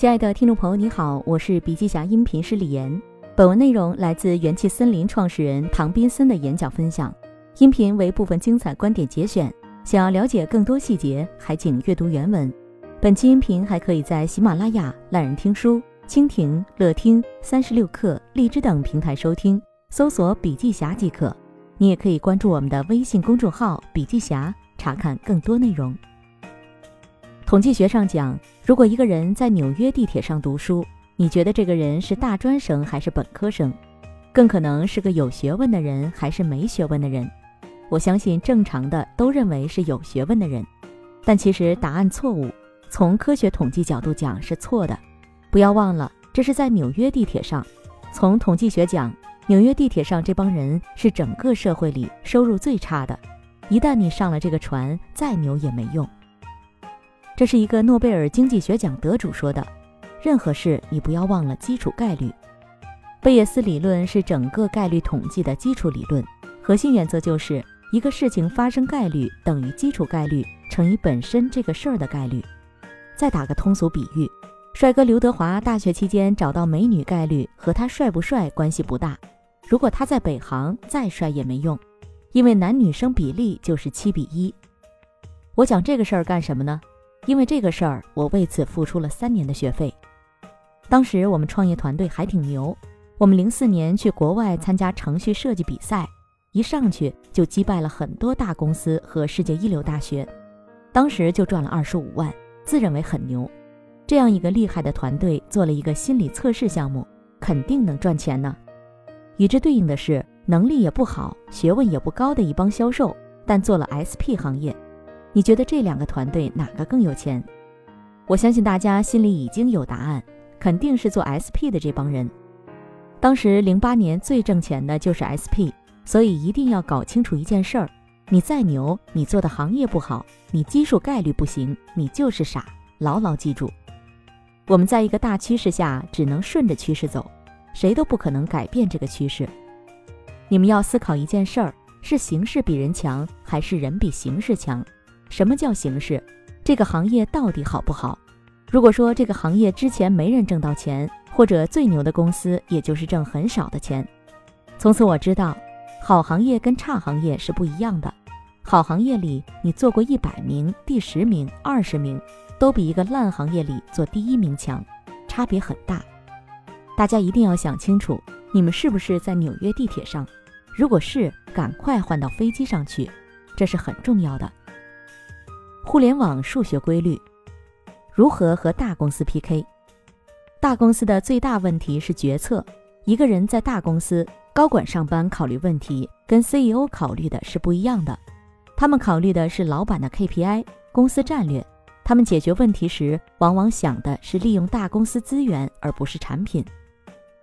亲爱的听众朋友，你好，我是笔记侠音频师李岩。本文内容来自元气森林创始人唐斌森的演讲分享，音频为部分精彩观点节选。想要了解更多细节，还请阅读原文。本期音频还可以在喜马拉雅、懒人听书、蜻蜓、乐听、三十六课、荔枝等平台收听，搜索“笔记侠”即可。你也可以关注我们的微信公众号“笔记侠”，查看更多内容。统计学上讲，如果一个人在纽约地铁上读书，你觉得这个人是大专生还是本科生？更可能是个有学问的人还是没学问的人？我相信正常的都认为是有学问的人，但其实答案错误。从科学统计角度讲是错的。不要忘了，这是在纽约地铁上。从统计学讲，纽约地铁上这帮人是整个社会里收入最差的。一旦你上了这个船，再牛也没用。这是一个诺贝尔经济学奖得主说的。任何事你不要忘了基础概率。贝叶斯理论是整个概率统计的基础理论，核心原则就是一个事情发生概率等于基础概率乘以本身这个事儿的概率。再打个通俗比喻，帅哥刘德华大学期间找到美女概率和他帅不帅关系不大。如果他在北航再帅也没用，因为男女生比例就是七比一。我讲这个事儿干什么呢？因为这个事儿，我为此付出了三年的学费。当时我们创业团队还挺牛，我们零四年去国外参加程序设计比赛，一上去就击败了很多大公司和世界一流大学，当时就赚了二十五万，自认为很牛。这样一个厉害的团队做了一个心理测试项目，肯定能赚钱呢。与之对应的是，能力也不好、学问也不高的一帮销售，但做了 SP 行业。你觉得这两个团队哪个更有钱？我相信大家心里已经有答案，肯定是做 SP 的这帮人。当时零八年最挣钱的就是 SP，所以一定要搞清楚一件事儿：你再牛，你做的行业不好，你基数概率不行，你就是傻。牢牢记住，我们在一个大趋势下只能顺着趋势走，谁都不可能改变这个趋势。你们要思考一件事儿：是形势比人强，还是人比形势强？什么叫形势？这个行业到底好不好？如果说这个行业之前没人挣到钱，或者最牛的公司也就是挣很少的钱，从此我知道，好行业跟差行业是不一样的。好行业里你做过一百名、第十名、二十名，都比一个烂行业里做第一名强，差别很大。大家一定要想清楚，你们是不是在纽约地铁上？如果是，赶快换到飞机上去，这是很重要的。互联网数学规律，如何和大公司 PK？大公司的最大问题是决策。一个人在大公司高管上班考虑问题，跟 CEO 考虑的是不一样的。他们考虑的是老板的 KPI、公司战略。他们解决问题时，往往想的是利用大公司资源，而不是产品。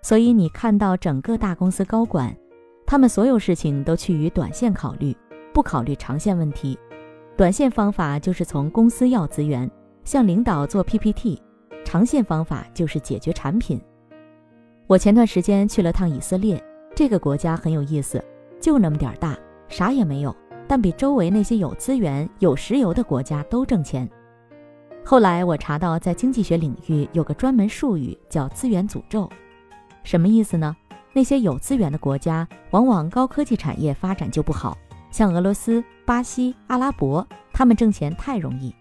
所以你看到整个大公司高管，他们所有事情都趋于短线考虑，不考虑长线问题。短线方法就是从公司要资源，向领导做 PPT；长线方法就是解决产品。我前段时间去了趟以色列，这个国家很有意思，就那么点儿大，啥也没有，但比周围那些有资源、有石油的国家都挣钱。后来我查到，在经济学领域有个专门术语叫“资源诅咒”，什么意思呢？那些有资源的国家，往往高科技产业发展就不好。像俄罗斯、巴西、阿拉伯，他们挣钱太容易。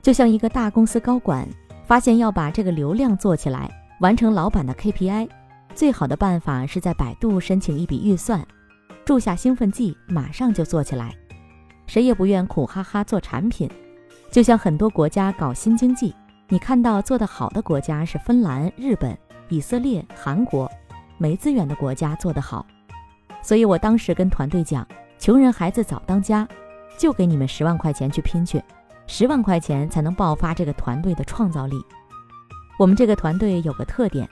就像一个大公司高管发现要把这个流量做起来，完成老板的 KPI，最好的办法是在百度申请一笔预算，注下兴奋剂，马上就做起来。谁也不愿苦哈哈做产品。就像很多国家搞新经济，你看到做得好的国家是芬兰、日本、以色列、韩国，没资源的国家做得好。所以我当时跟团队讲。穷人孩子早当家，就给你们十万块钱去拼去，十万块钱才能爆发这个团队的创造力。我们这个团队有个特点，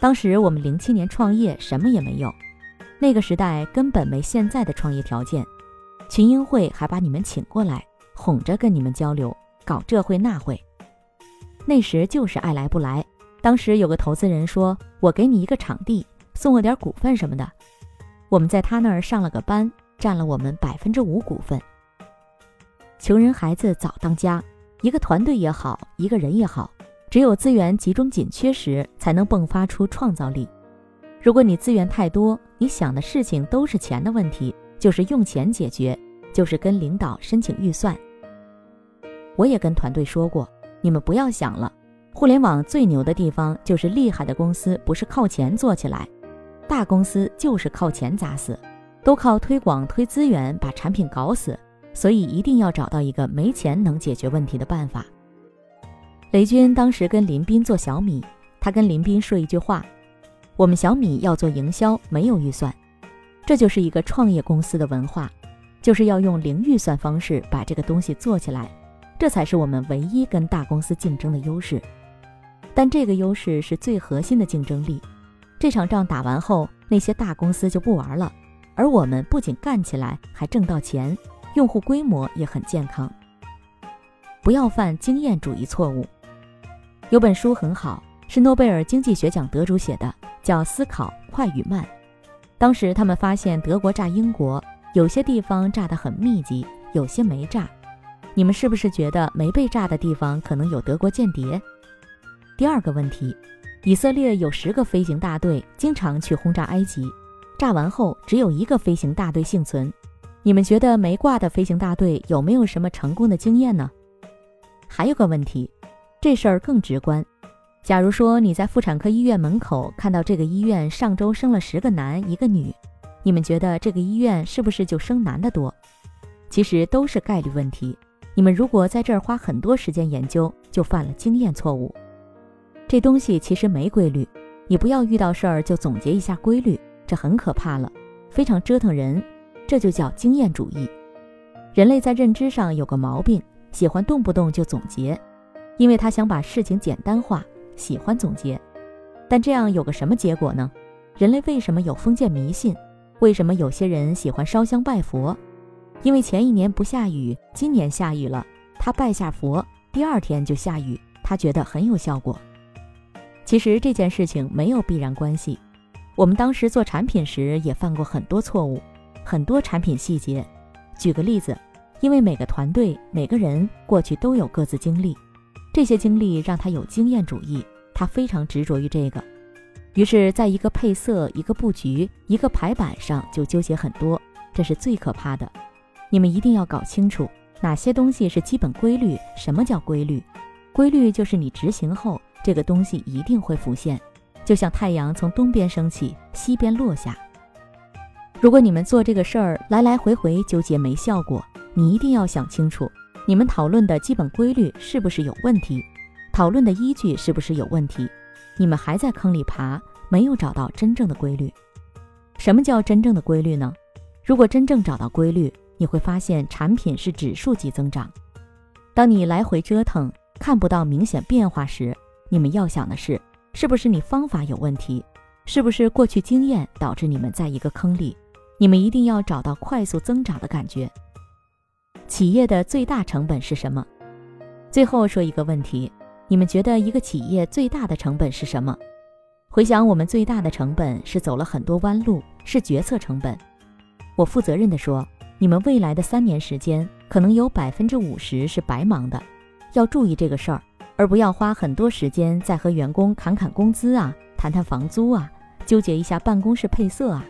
当时我们零七年创业，什么也没有，那个时代根本没现在的创业条件。群英会还把你们请过来，哄着跟你们交流，搞这会那会。那时就是爱来不来。当时有个投资人说：“我给你一个场地，送我点股份什么的。”我们在他那儿上了个班。占了我们百分之五股份。穷人孩子早当家，一个团队也好，一个人也好，只有资源集中紧缺时，才能迸发出创造力。如果你资源太多，你想的事情都是钱的问题，就是用钱解决，就是跟领导申请预算。我也跟团队说过，你们不要想了，互联网最牛的地方就是厉害的公司不是靠钱做起来，大公司就是靠钱砸死，都靠推广推资源把产品搞死，所以一定要找到一个没钱能解决问题的办法。雷军当时跟林斌做小米，他跟林斌说一句话。我们小米要做营销，没有预算，这就是一个创业公司的文化，就是要用零预算方式把这个东西做起来，这才是我们唯一跟大公司竞争的优势。但这个优势是最核心的竞争力。这场仗打完后，那些大公司就不玩了，而我们不仅干起来，还挣到钱，用户规模也很健康。不要犯经验主义错误。有本书很好，是诺贝尔经济学奖得主写的。叫思考快与慢。当时他们发现德国炸英国，有些地方炸得很密集，有些没炸。你们是不是觉得没被炸的地方可能有德国间谍？第二个问题，以色列有十个飞行大队，经常去轰炸埃及，炸完后只有一个飞行大队幸存。你们觉得没挂的飞行大队有没有什么成功的经验呢？还有个问题，这事儿更直观。假如说你在妇产科医院门口看到这个医院上周生了十个男一个女，你们觉得这个医院是不是就生男的多？其实都是概率问题。你们如果在这儿花很多时间研究，就犯了经验错误。这东西其实没规律，你不要遇到事儿就总结一下规律，这很可怕了，非常折腾人。这就叫经验主义。人类在认知上有个毛病，喜欢动不动就总结，因为他想把事情简单化。喜欢总结，但这样有个什么结果呢？人类为什么有封建迷信？为什么有些人喜欢烧香拜佛？因为前一年不下雨，今年下雨了，他拜下佛，第二天就下雨，他觉得很有效果。其实这件事情没有必然关系。我们当时做产品时也犯过很多错误，很多产品细节。举个例子，因为每个团队每个人过去都有各自经历。这些经历让他有经验主义，他非常执着于这个，于是，在一个配色、一个布局、一个排版上就纠结很多，这是最可怕的。你们一定要搞清楚哪些东西是基本规律。什么叫规律？规律就是你执行后，这个东西一定会浮现，就像太阳从东边升起，西边落下。如果你们做这个事儿来来回回纠结没效果，你一定要想清楚。你们讨论的基本规律是不是有问题？讨论的依据是不是有问题？你们还在坑里爬，没有找到真正的规律。什么叫真正的规律呢？如果真正找到规律，你会发现产品是指数级增长。当你来回折腾看不到明显变化时，你们要想的是，是不是你方法有问题？是不是过去经验导致你们在一个坑里？你们一定要找到快速增长的感觉。企业的最大成本是什么？最后说一个问题：你们觉得一个企业最大的成本是什么？回想我们最大的成本是走了很多弯路，是决策成本。我负责任地说，你们未来的三年时间可能有百分之五十是白忙的，要注意这个事儿，而不要花很多时间在和员工砍砍工资啊，谈谈房租啊，纠结一下办公室配色啊。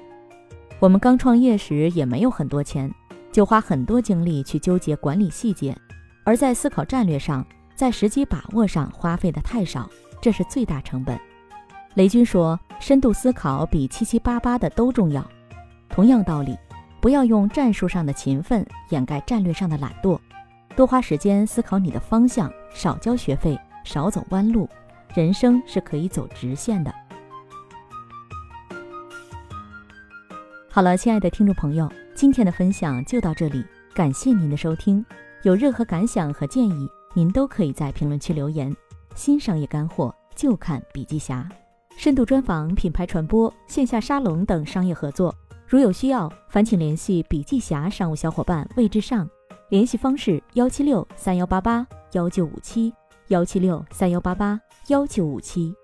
我们刚创业时也没有很多钱。就花很多精力去纠结管理细节，而在思考战略上，在时机把握上花费的太少，这是最大成本。雷军说：“深度思考比七七八八的都重要。”同样道理，不要用战术上的勤奋掩盖战略上的懒惰，多花时间思考你的方向，少交学费，少走弯路，人生是可以走直线的。好了，亲爱的听众朋友。今天的分享就到这里，感谢您的收听。有任何感想和建议，您都可以在评论区留言。新商业干货就看笔记侠，深度专访、品牌传播、线下沙龙等商业合作。如有需要，烦请联系笔记侠商务小伙伴魏志尚，联系方式：幺七六三幺八八幺九五七幺七六三幺八八幺九五七。